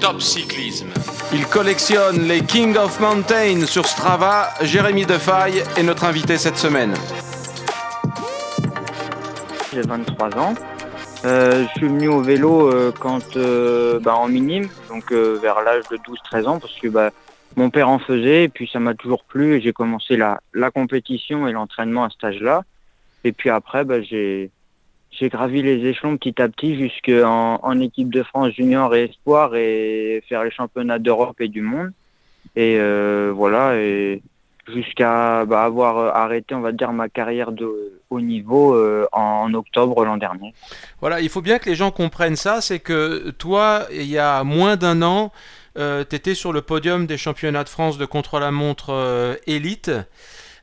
Top Cyclisme. Il collectionne les King of Mountain sur Strava. Jérémy Defaille est notre invité cette semaine. J'ai 23 ans. Euh, je suis venu au vélo euh, quand euh, bah, en minime, donc euh, vers l'âge de 12-13 ans, parce que bah, mon père en faisait, et puis ça m'a toujours plu, et j'ai commencé la, la compétition et l'entraînement à cet âge-là. Et puis après, bah, j'ai j'ai gravi les échelons petit à petit jusqu'en en équipe de France junior et espoir et faire les championnats d'Europe et du monde. Et euh, voilà, et jusqu'à bah, avoir arrêté, on va dire, ma carrière de haut niveau euh, en octobre l'an dernier. Voilà, il faut bien que les gens comprennent ça, c'est que toi, il y a moins d'un an, euh, tu étais sur le podium des championnats de France de contre-la-montre élite.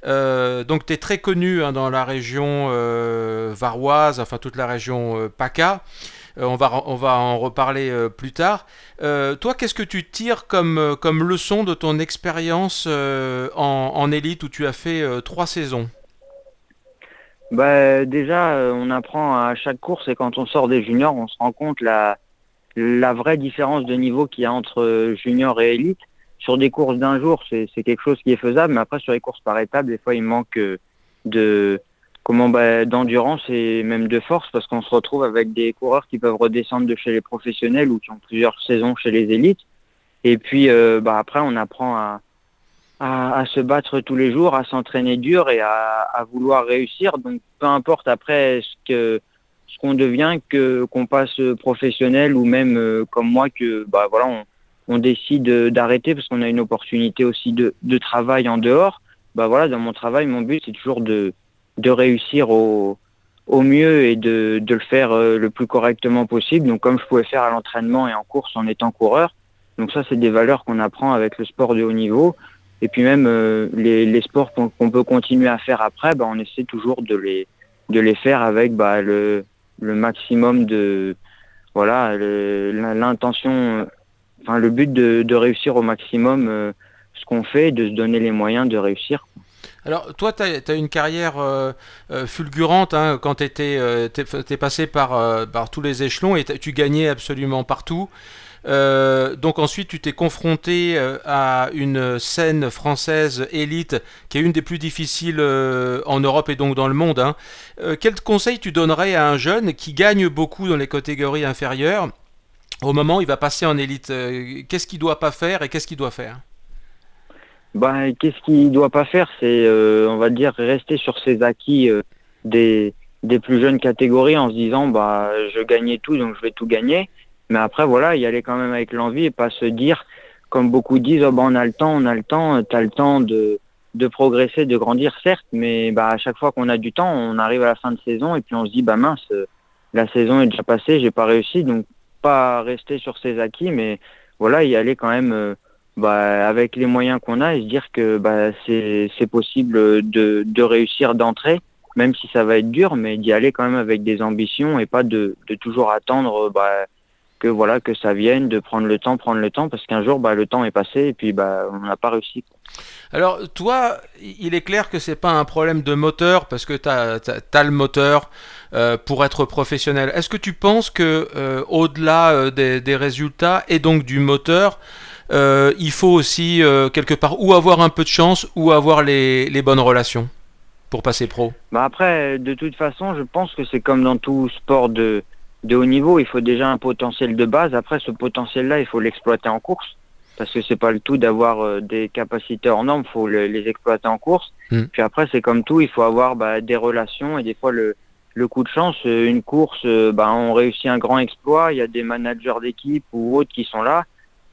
Euh, donc tu es très connu hein, dans la région euh, varoise, enfin toute la région euh, PACA. On, va, on va en reparler plus tard. Toi, qu'est-ce que tu tires comme, comme leçon de ton expérience en, élite où tu as fait trois saisons? Bah, déjà, on apprend à chaque course et quand on sort des juniors, on se rend compte la, la vraie différence de niveau qu'il y a entre junior et élite. Sur des courses d'un jour, c'est quelque chose qui est faisable, mais après sur les courses par étapes, des fois il manque euh, de comment bah, d'endurance et même de force parce qu'on se retrouve avec des coureurs qui peuvent redescendre de chez les professionnels ou qui ont plusieurs saisons chez les élites. Et puis euh, bah, après, on apprend à, à, à se battre tous les jours, à s'entraîner dur et à, à vouloir réussir. Donc peu importe après ce que ce qu'on devient, que qu'on passe professionnel ou même euh, comme moi que bah voilà on, on décide d'arrêter parce qu'on a une opportunité aussi de, de travail en dehors. Bah voilà dans mon travail mon but c'est toujours de de réussir au au mieux et de, de le faire euh, le plus correctement possible. Donc comme je pouvais faire à l'entraînement et en course en étant coureur. Donc ça c'est des valeurs qu'on apprend avec le sport de haut niveau. Et puis même euh, les, les sports qu'on peut continuer à faire après, bah, on essaie toujours de les de les faire avec bah, le le maximum de voilà l'intention le but de, réussir au maximum euh, ce qu'on fait de se donner les moyens de réussir Alors, toi, tu as, une carrière euh, euh, fulgurante hein, quand tu es, passé par, tous les échelons et tu gagnais absolument partout. Donc ensuite, tu t'es confronté à une scène française élite qui est une des plus difficiles en Europe et donc dans le monde. hein. Quel conseil tu donnerais à un jeune qui gagne beaucoup dans les catégories inférieures au moment où il va passer en élite. Euh, Qu'est-ce qu'il doit pas faire et qu'est-ce qu'il doit faire? Bah, qu'est-ce qu'il doit pas faire? C'est euh, on va dire rester sur ses acquis euh, des des plus jeunes catégories en se disant bah je gagnais tout donc je vais tout gagner. Mais après voilà y aller quand même avec l'envie et pas se dire comme beaucoup disent oh, bah, on a le temps on a le temps t'as le temps de de progresser de grandir certes mais bah à chaque fois qu'on a du temps on arrive à la fin de saison et puis on se dit bah mince la saison est déjà passée j'ai pas réussi donc rester sur ses acquis mais voilà y aller quand même euh, bah, avec les moyens qu'on a et se dire que bah, c'est possible de, de réussir d'entrée, même si ça va être dur, mais d'y aller quand même avec des ambitions et pas de, de toujours attendre bah, que voilà que ça vienne, de prendre le temps, prendre le temps, parce qu'un jour bah, le temps est passé et puis bah, on n'a pas réussi. Alors, toi, il est clair que c'est pas un problème de moteur parce que tu as, le moteur euh, pour être professionnel. Est-ce que tu penses que euh, au-delà euh, des, résultats et donc du moteur, il faut aussi quelque part ou avoir un peu de chance ou avoir les, bonnes relations pour passer pro? Bah après, de toute façon, je pense que c'est comme dans tout sport de, de haut niveau, il faut déjà un potentiel de base. Après, ce potentiel-là, il faut l'exploiter en course. Parce que c'est pas le tout d'avoir euh, des capacités hors normes, faut le- les exploiter en course. Mm. Puis après, c'est comme tout, il faut avoir bah, des relations et des fois le, le coup de chance. euh, Une course, euh, bah, on réussit un grand exploit, il y a des managers d'équipe ou autres qui sont là,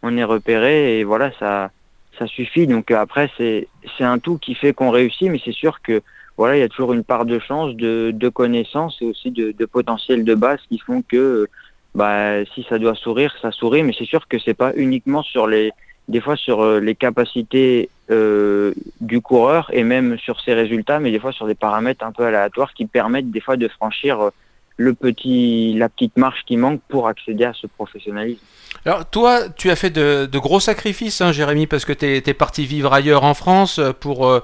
on est repéré et voilà, ça, ça suffit. Donc euh, après, c'est c'est un tout qui fait qu'on réussit, mais c'est sûr que voilà, il y a toujours une part de chance, de, de connaissances et aussi de, de potentiel de base qui font que euh, bah, si ça doit sourire, ça sourit, mais c'est sûr que c'est pas uniquement sur les des fois sur euh, les capacités euh, du coureur et même sur ses résultats, mais des fois sur des paramètres un peu aléatoires qui permettent des fois de franchir euh, le petit la petite marche qui manque pour accéder à ce professionnalisme. Alors, toi, tu as fait de, de gros sacrifices, hein, Jérémy, parce que tu es, parti vivre ailleurs en France euh, pour, euh,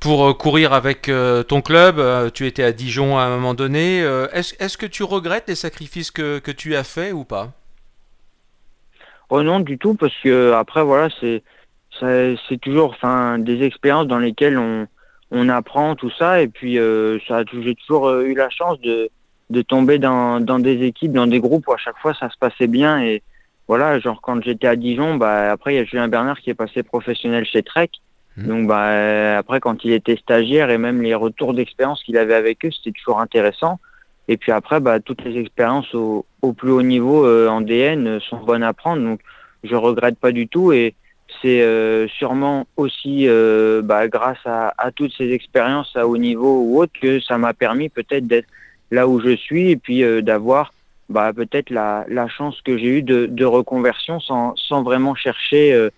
pour euh, courir avec euh, ton club. Euh, tu étais à Dijon à un moment donné. Est-ce que tu regrettes les sacrifices que, tu as faits ou pas? Oh non, du tout, parce que après, voilà, c'est toujours des expériences dans lesquelles on, on apprend tout ça. Et puis, j'ai toujours eu la chance de, de tomber dans, dans des équipes, dans des groupes où à chaque fois ça se passait bien. Et voilà, genre quand j'étais à Dijon, bah, après, il y a Julien Bernard qui est passé professionnel chez Trek. Mmh. Donc, bah, après, quand il était stagiaire et même les retours d'expérience qu'il avait avec eux, c'était toujours intéressant. Et puis après, bah, toutes les expériences au, au plus haut niveau euh, en DN sont bonnes à prendre. Donc, je regrette pas du tout. Et c'est euh, sûrement aussi euh, bah, grâce à, à, toutes ces expériences à haut niveau ou autre que ça m'a permis peut-être d'être là où je suis et puis euh, d'avoir bah, peut-être la, la, chance que j'ai eue de, de, reconversion sans, sans vraiment chercher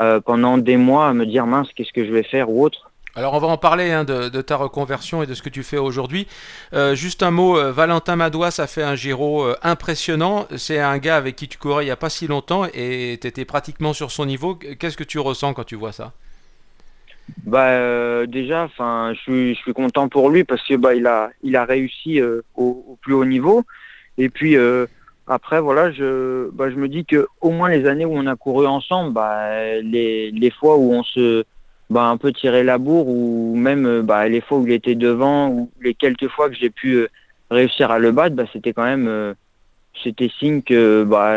euh, pendant des mois à me dire mince qu'est-ce que je vais faire ou autre. Alors on va en parler hein, de, de, ta reconversion et de ce que tu fais aujourd'hui. Euh, juste un mot, euh, Valentin Madois a fait un Giro euh, impressionnant. C'est un gars avec qui tu courais il n'y a pas si longtemps et tu étais pratiquement sur son niveau. Qu'est-ce que tu ressens quand tu vois ça? Bah déjà, je suis, je suis content pour lui parce que bah il a, il a réussi au, au, plus haut niveau. Et puis après, voilà, je, bah, je me dis que au moins les années où on a couru ensemble, bah, les, les fois où on se, bah, un peu tiré la bourre ou même bah, les fois où il était devant ou les quelques fois que j'ai pu réussir à le battre, bah, c'était quand même, c'était signe que bah,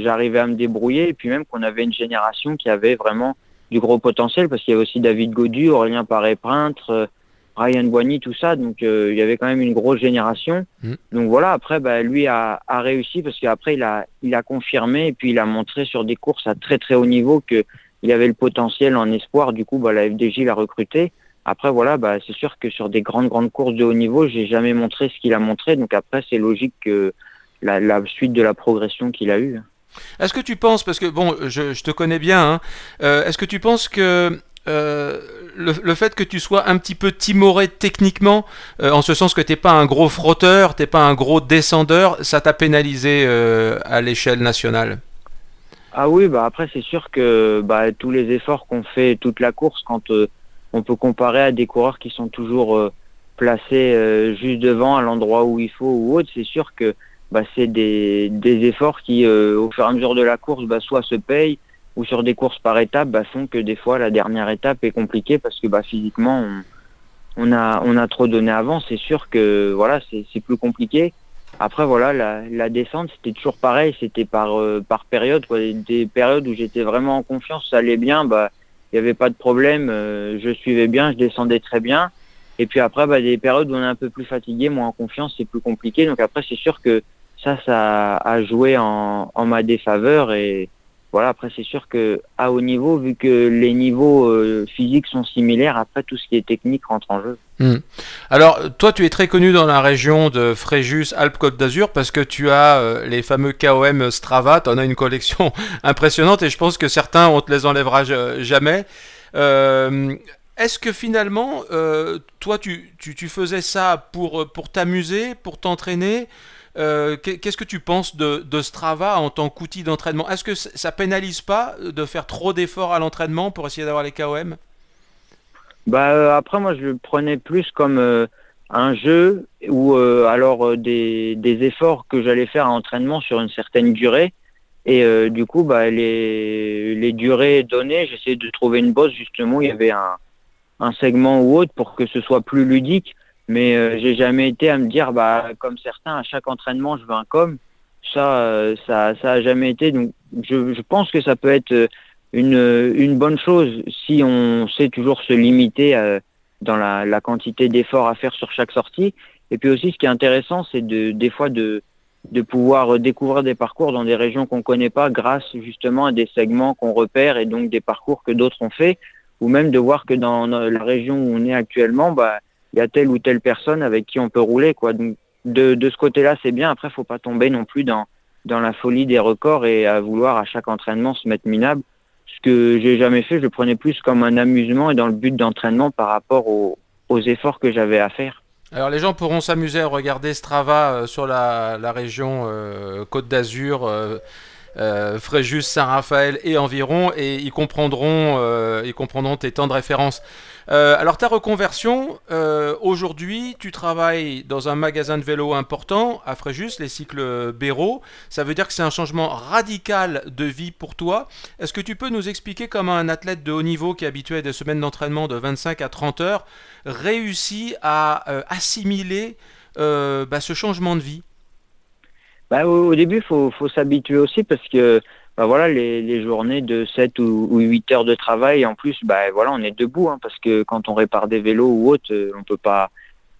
j'arrivais à me débrouiller et puis même qu'on avait une génération qui avait vraiment du gros potentiel parce qu'il y avait aussi David Godu, Aurélien Paré-Printre, euh, Ryan Boigny, tout ça. Donc euh, il y avait quand même une grosse génération. Mmh. Donc voilà, après bah, lui a, a réussi parce qu'après il a, il a confirmé et puis il a montré sur des courses à très très haut niveau que il avait le potentiel en espoir. Du coup, bah, la FDJ l'a recruté. Après voilà, bah, c'est sûr que sur des grandes grandes courses de haut niveau, j'ai jamais montré ce qu'il a montré. Donc après c'est logique que la, la suite de la progression qu'il a eue. Est-ce que tu penses, parce que bon, je, je te connais bien, hein, euh, est-ce que tu penses que euh, le, fait que tu sois un petit peu timoré techniquement, euh, en ce sens que t'es pas un gros frotteur, t'es pas un gros descendeur, ça t'a pénalisé euh, à l'échelle nationale? Ah oui, bah après c'est sûr que bah, tous les efforts qu'on fait toute la course, quand on peut comparer à des coureurs qui sont toujours placés juste devant à l'endroit où il faut ou autre, c'est sûr que bah, c'est des, efforts qui, au fur et à mesure de la course, bah, soit se payent ou sur des courses par étapes, bah, font que des fois la dernière étape est compliquée parce que bah, physiquement on, on a on a trop donné avant. C'est sûr que voilà c'est plus compliqué. Après voilà la, la descente c'était toujours pareil, c'était par euh, par période quoi. Des périodes où j'étais vraiment en confiance, ça allait bien, bah il y avait pas de problème, euh, je suivais bien, je descendais très bien. Et puis après bah, des périodes où on est un peu plus fatigué, moins en confiance, c'est plus compliqué. Donc après c'est sûr que ça, ça a joué en, en ma défaveur et voilà. Après, c'est sûr que à haut niveau, vu que les niveaux euh, physiques sont similaires, après tout ce qui est technique rentre en jeu. Mmh. Alors, toi, tu es très connu dans la région de Fréjus, Alpes-Côte d'Azur, parce que tu as euh, les fameux KOM Strava. Tu en as une collection impressionnante et je pense que certains, on te les enlèvera jamais. Euh, est-ce que finalement, toi, tu, tu, tu, faisais ça pour, pour t'amuser, pour t'entraîner? Euh, Qu'est-ce que tu penses de, Strava en tant qu'outil d'entraînement? Est-ce que ça pénalise pas de faire trop d'efforts à l'entraînement pour essayer d'avoir les KOM bah, euh, Après, moi, je le prenais plus comme euh, un jeu ou alors des, efforts que j'allais faire à l'entraînement sur une certaine durée. Et du coup, bah, les, les durées données, j'essayais de trouver une bosse justement il y avait un, un segment ou autre pour que ce soit plus ludique mais euh, j'ai jamais été à me dire bah comme certains à chaque entraînement je veux un com. Ça euh, ça ça a jamais été. Donc je, je pense que ça peut être euh, une une bonne chose si on sait toujours se limiter euh, dans la, la quantité d'efforts à faire sur chaque sortie. Et puis aussi ce qui est intéressant c'est de des fois de de pouvoir découvrir des parcours dans des régions qu'on connaît pas grâce justement à des segments qu'on repère et donc des parcours que d'autres ont fait. Ou même de voir que dans la région où on est actuellement bah il y a telle ou telle personne avec qui on peut rouler quoi. Donc de, de ce côté-là, c'est bien. Après, faut pas tomber non plus dans dans la folie des records et à vouloir à chaque entraînement se mettre minable. Ce que j'ai jamais fait, je le prenais plus comme un amusement et dans le but d'entraînement par rapport aux, aux efforts que j'avais à faire. Alors les gens pourront s'amuser à regarder Strava euh, sur la, la région euh, Côte d'Azur. Euh, Fréjus, Saint-Raphaël et environ, et ils comprendront, ils comprendront tes temps de référence. Euh, alors ta reconversion, euh, aujourd'hui tu travailles dans un magasin de vélo important à Fréjus, les cycles Béraud. Ça veut dire que c'est un changement radical de vie pour toi. Est-ce que tu peux nous expliquer comment un athlète de haut niveau qui est habitué à des semaines d'entraînement de 25 à 30 heures réussit à euh, assimiler bah, ce changement de vie? Bah, au, début, il faut, faut s'habituer aussi parce que bah voilà, les, les, journées de 7 ou, ou, 8 heures de travail, en plus, bah voilà, on est debout, hein, parce que quand on répare des vélos ou autre, euh, on peut pas,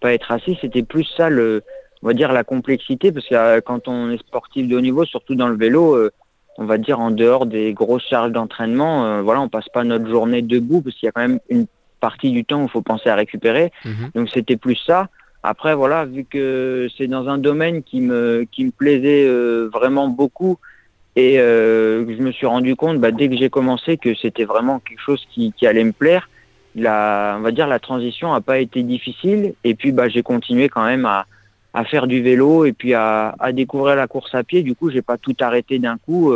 pas être assis. C'était plus ça, le, on va dire, la complexité, parce que euh, quand on est sportif de haut niveau, surtout dans le vélo, euh, on va dire en dehors des grosses charges d'entraînement, voilà, on passe pas notre journée debout, parce qu'il y a quand même une partie du temps où il faut penser à récupérer. Mhm. Donc c'était plus ça. Après, voilà, vu que c'est dans un domaine qui me, qui me plaisait vraiment beaucoup, et euh, je me suis rendu compte, bah, dès que j'ai commencé, que c'était vraiment quelque chose qui, qui, allait me plaire. La, on va dire la transition n'a pas été difficile. Et puis, bah, j'ai continué quand même à, à, faire du vélo et puis à, à, découvrir la course à pied. Du coup, j'ai pas tout arrêté d'un coup.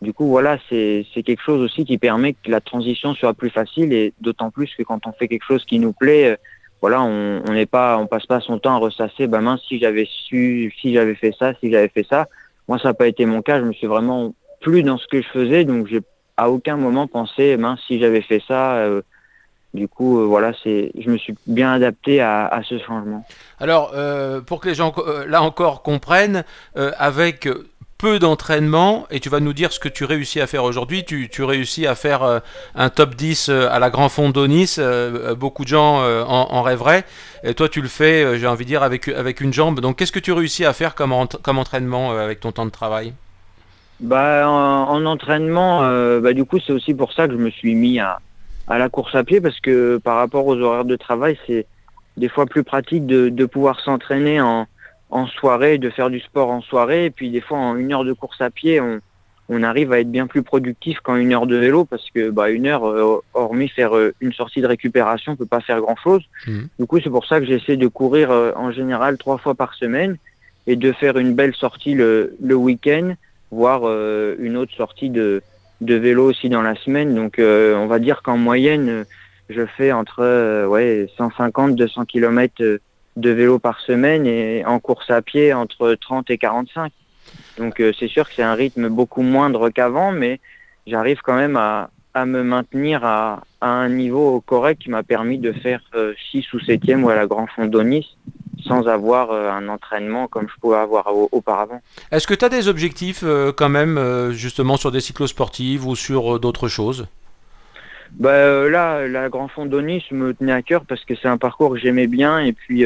Du coup, voilà, c'est quelque chose aussi qui permet que la transition soit plus facile et d'autant plus que quand on fait quelque chose qui nous plaît, voilà, on n'est pas, on passe pas son temps à ressasser. Bah mince, si j'avais su, si j'avais fait ça, si j'avais fait ça. Moi, ça n'a pas été mon cas. Je me suis vraiment plus dans ce que je faisais, donc j'ai à aucun moment pensé, mince, si j'avais fait ça. Euh, du coup, euh, voilà, c'est, je me suis bien adapté à, ce changement. Alors, euh, pour que les gens, là encore, comprennent, avec peu d'entraînement, et tu vas nous dire ce que tu réussis à faire aujourd'hui, tu, réussis à faire un top 10 à la Grand Fond d'Onis, beaucoup de gens en, en, rêveraient, et toi tu le fais, j'ai envie de dire, avec, avec une jambe. Donc qu'est-ce que tu réussis à faire comme, comme entraînement avec ton temps de travail? Bah, en, entraînement, euh, bah, du coup, c'est aussi pour ça que je me suis mis à, la course à pied parce que par rapport aux horaires de travail, c'est des fois plus pratique de pouvoir s'entraîner en, en soirée, de faire du sport en soirée. Et puis des fois, en une heure de course à pied, on, on arrive à être bien plus productif qu'en une heure de vélo parce que bah, une heure, euh, hormis faire euh, une sortie de récupération, on peut pas faire grand-chose. Mmh. Du coup, c'est pour ça que j'essaie de courir en général trois fois par semaine et de faire une belle sortie le, le week-end voire euh, une autre sortie de, de vélo aussi dans la semaine. Donc euh, on va dire qu'en moyenne, je fais entre euh, ouais, 150 200 km de vélo par semaine et en course à pied entre 30 et 45. Donc c'est sûr que c'est un rythme beaucoup moindre qu'avant, mais j'arrive quand même à, à me maintenir à, un niveau correct qui m'a permis de faire 6 ou 7e ou à la Grand Fond d'Onis sans avoir euh, un entraînement comme je pouvais avoir auparavant. Est-ce que tu as des objectifs euh, quand même euh, justement sur des cyclosportives ou sur d'autres choses? Bah, Là, la Grand Fond d'Onis me tenait à cœur parce que c'est un parcours que j'aimais bien et puis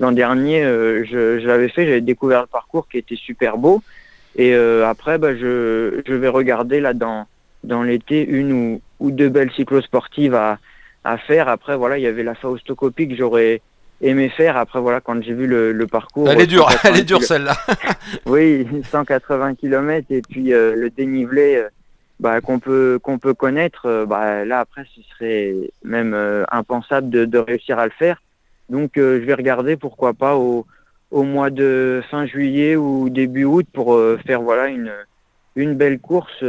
l'an dernier je, je l'avais fait, j'avais découvert le parcours qui était super beau et après bah, je, je vais regarder là dans, dans l'été une ou, ou deux belles cyclosportives à, à faire. Après voilà, il y avait la Faustocopie que j'aurais aimé faire. Après, voilà, quand j'ai vu le, le, parcours. Elle est dure, elle est dure celle-là. oui, 180 km et puis euh, le dénivelé euh, bah, qu'on peut qu'on peut connaître. Euh, bah, là, après, ce serait même impensable de, de, réussir à le faire. Donc, je vais regarder pourquoi pas au, au mois de fin juillet ou début août pour faire voilà une une belle course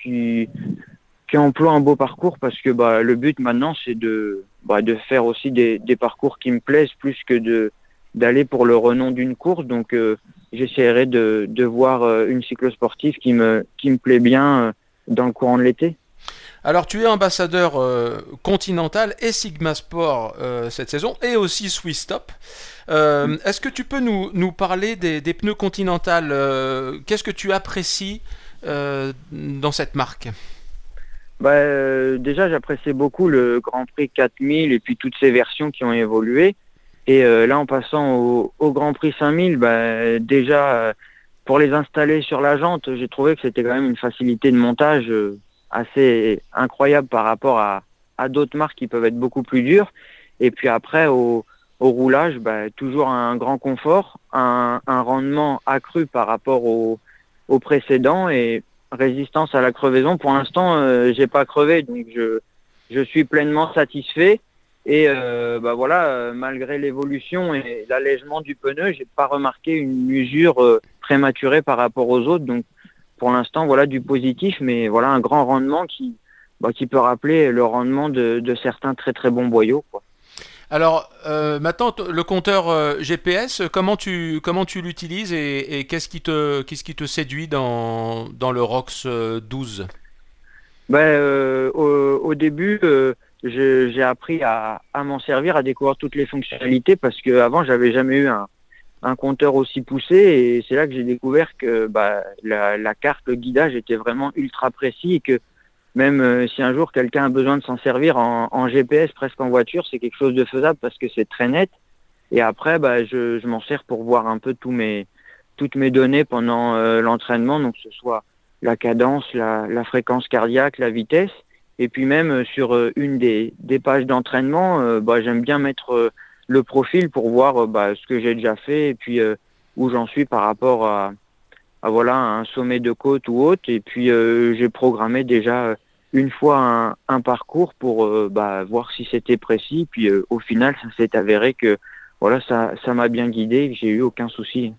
qui qui emploie un beau parcours parce que bah, le but maintenant c'est de bah, de faire aussi des, des, parcours qui me plaisent plus que de d'aller pour le renom d'une course. Donc euh, j'essaierai de, de voir euh, une cyclosportive qui me qui me plaît bien euh, dans le courant de l'été. Alors tu es ambassadeur continental et Sigma Sport cette saison et aussi Swiss Stop. Est-ce que tu peux nous, nous parler des, des pneus continentales Qu'est-ce que tu apprécies dans cette marque? Bah, euh, déjà, j'appréciais beaucoup le Grand Prix 4000 et puis toutes ces versions qui ont évolué. Et euh, là, en passant au, au, Grand Prix 5000, bah, déjà, euh, pour les installer sur la jante, j'ai trouvé que c'était quand même une facilité de montage assez incroyable par rapport à, à d'autres marques qui peuvent être beaucoup plus dures. Et puis après, au, au roulage, bah, toujours un grand confort, un, un rendement accru par rapport au, au précédent et résistance à la crevaison. Pour l'instant, euh, j'ai pas crevé, donc je, je suis pleinement satisfait. Et euh, bah voilà, euh, malgré l'évolution et l'allègement du pneu, j'ai pas remarqué une usure prématurée par rapport aux autres. Donc pour l'instant, voilà du positif, mais voilà un grand rendement qui, bah, qui peut rappeler le rendement de, de, certains très très bons boyaux. Quoi. Alors euh, maintenant, le compteur euh, GPS, comment tu, comment tu l'utilises et, et qu'est-ce qui, te, qu'est-ce qui te séduit dans, dans le ROX 12 ben, euh, au, au, début, euh, j'ai appris à, à m'en servir, à découvrir toutes les fonctionnalités parce qu'avant, j'avais jamais eu un, un compteur aussi poussé et c'est là que j'ai découvert que bah, la, la, carte, le guidage était vraiment ultra précis et que même euh, si un jour quelqu'un a besoin de s'en servir en, en, GPS presque en voiture, c'est quelque chose de faisable parce que c'est très net. Et après, bah, je, je m'en sers pour voir un peu tous mes, toutes mes données pendant euh, l'entraînement, donc que ce soit la cadence, la, la, fréquence cardiaque, la vitesse. Et puis même euh, sur euh, une des, des pages d'entraînement, euh, bah, j'aime bien mettre le profil pour voir bah, ce que j'ai déjà fait et puis où j'en suis par rapport à, à, voilà un sommet de côte ou autre. Et puis j'ai programmé déjà une fois un, un parcours pour bah, voir si c'était précis. Puis au final, ça s'est avéré que voilà, ça, ça m'a bien guidé. J'ai eu aucun souci.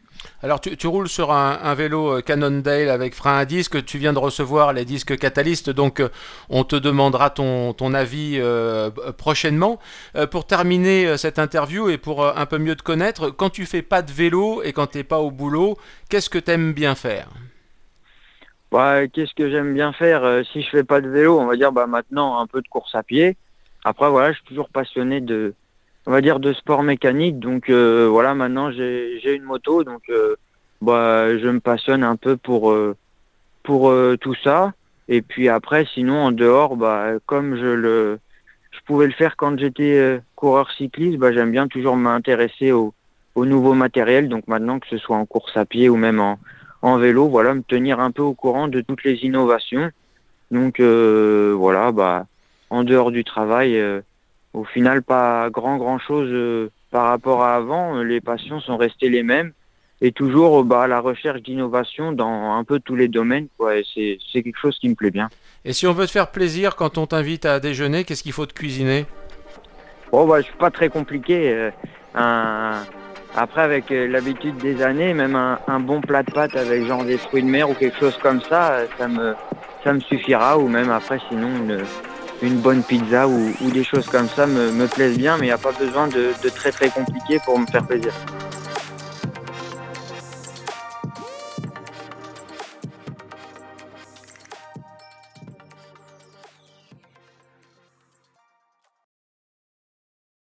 Alors tu, roules sur un, vélo Cannondale avec frein à disque, tu viens de recevoir les disques catalystes, donc euh, on te demandera ton, ton avis euh, prochainement. Euh, pour terminer cette interview et pour un peu mieux te connaître, quand tu fais pas de vélo et quand tu n'es pas au boulot, qu'est-ce que tu aimes bien faire? Bah, Qu'est-ce que j'aime bien faire Si je fais pas de vélo, on va dire bah, maintenant un peu de course à pied. Après voilà, je suis toujours passionné de, on va dire de sport mécanique. Donc euh, voilà, maintenant j'ai une moto, donc euh, bah, je me passionne un peu pour euh, pour tout ça. Et puis après, sinon en dehors, bah, comme je le je pouvais le faire quand j'étais coureur cycliste, bah, j'aime bien toujours m'intéresser au, au nouveau matériel. Donc maintenant que ce soit en course à pied ou même en, en vélo, voilà, me tenir un peu au courant de toutes les innovations. Donc voilà, bah en dehors du travail au final, pas grand grand chose euh, par rapport à avant. Les passions sont restées les mêmes et toujours bah, à la recherche d'innovation dans un peu tous les domaines. C'est quelque chose qui me plaît bien. Et si on veut te faire plaisir quand on t'invite à déjeuner, qu'est-ce qu'il faut te cuisiner? Bon, bah, je suis pas très compliqué. Euh, un... Après, avec euh, l'habitude des années, même un, un, bon plat de pâtes avec genre des fruits de mer ou quelque chose comme ça, ça me, ça me suffira. Ou même après, sinon, une, une bonne pizza ou, des choses comme ça me, me plaisent bien, mais il n'y a pas besoin de, de très très compliqué pour me faire plaisir.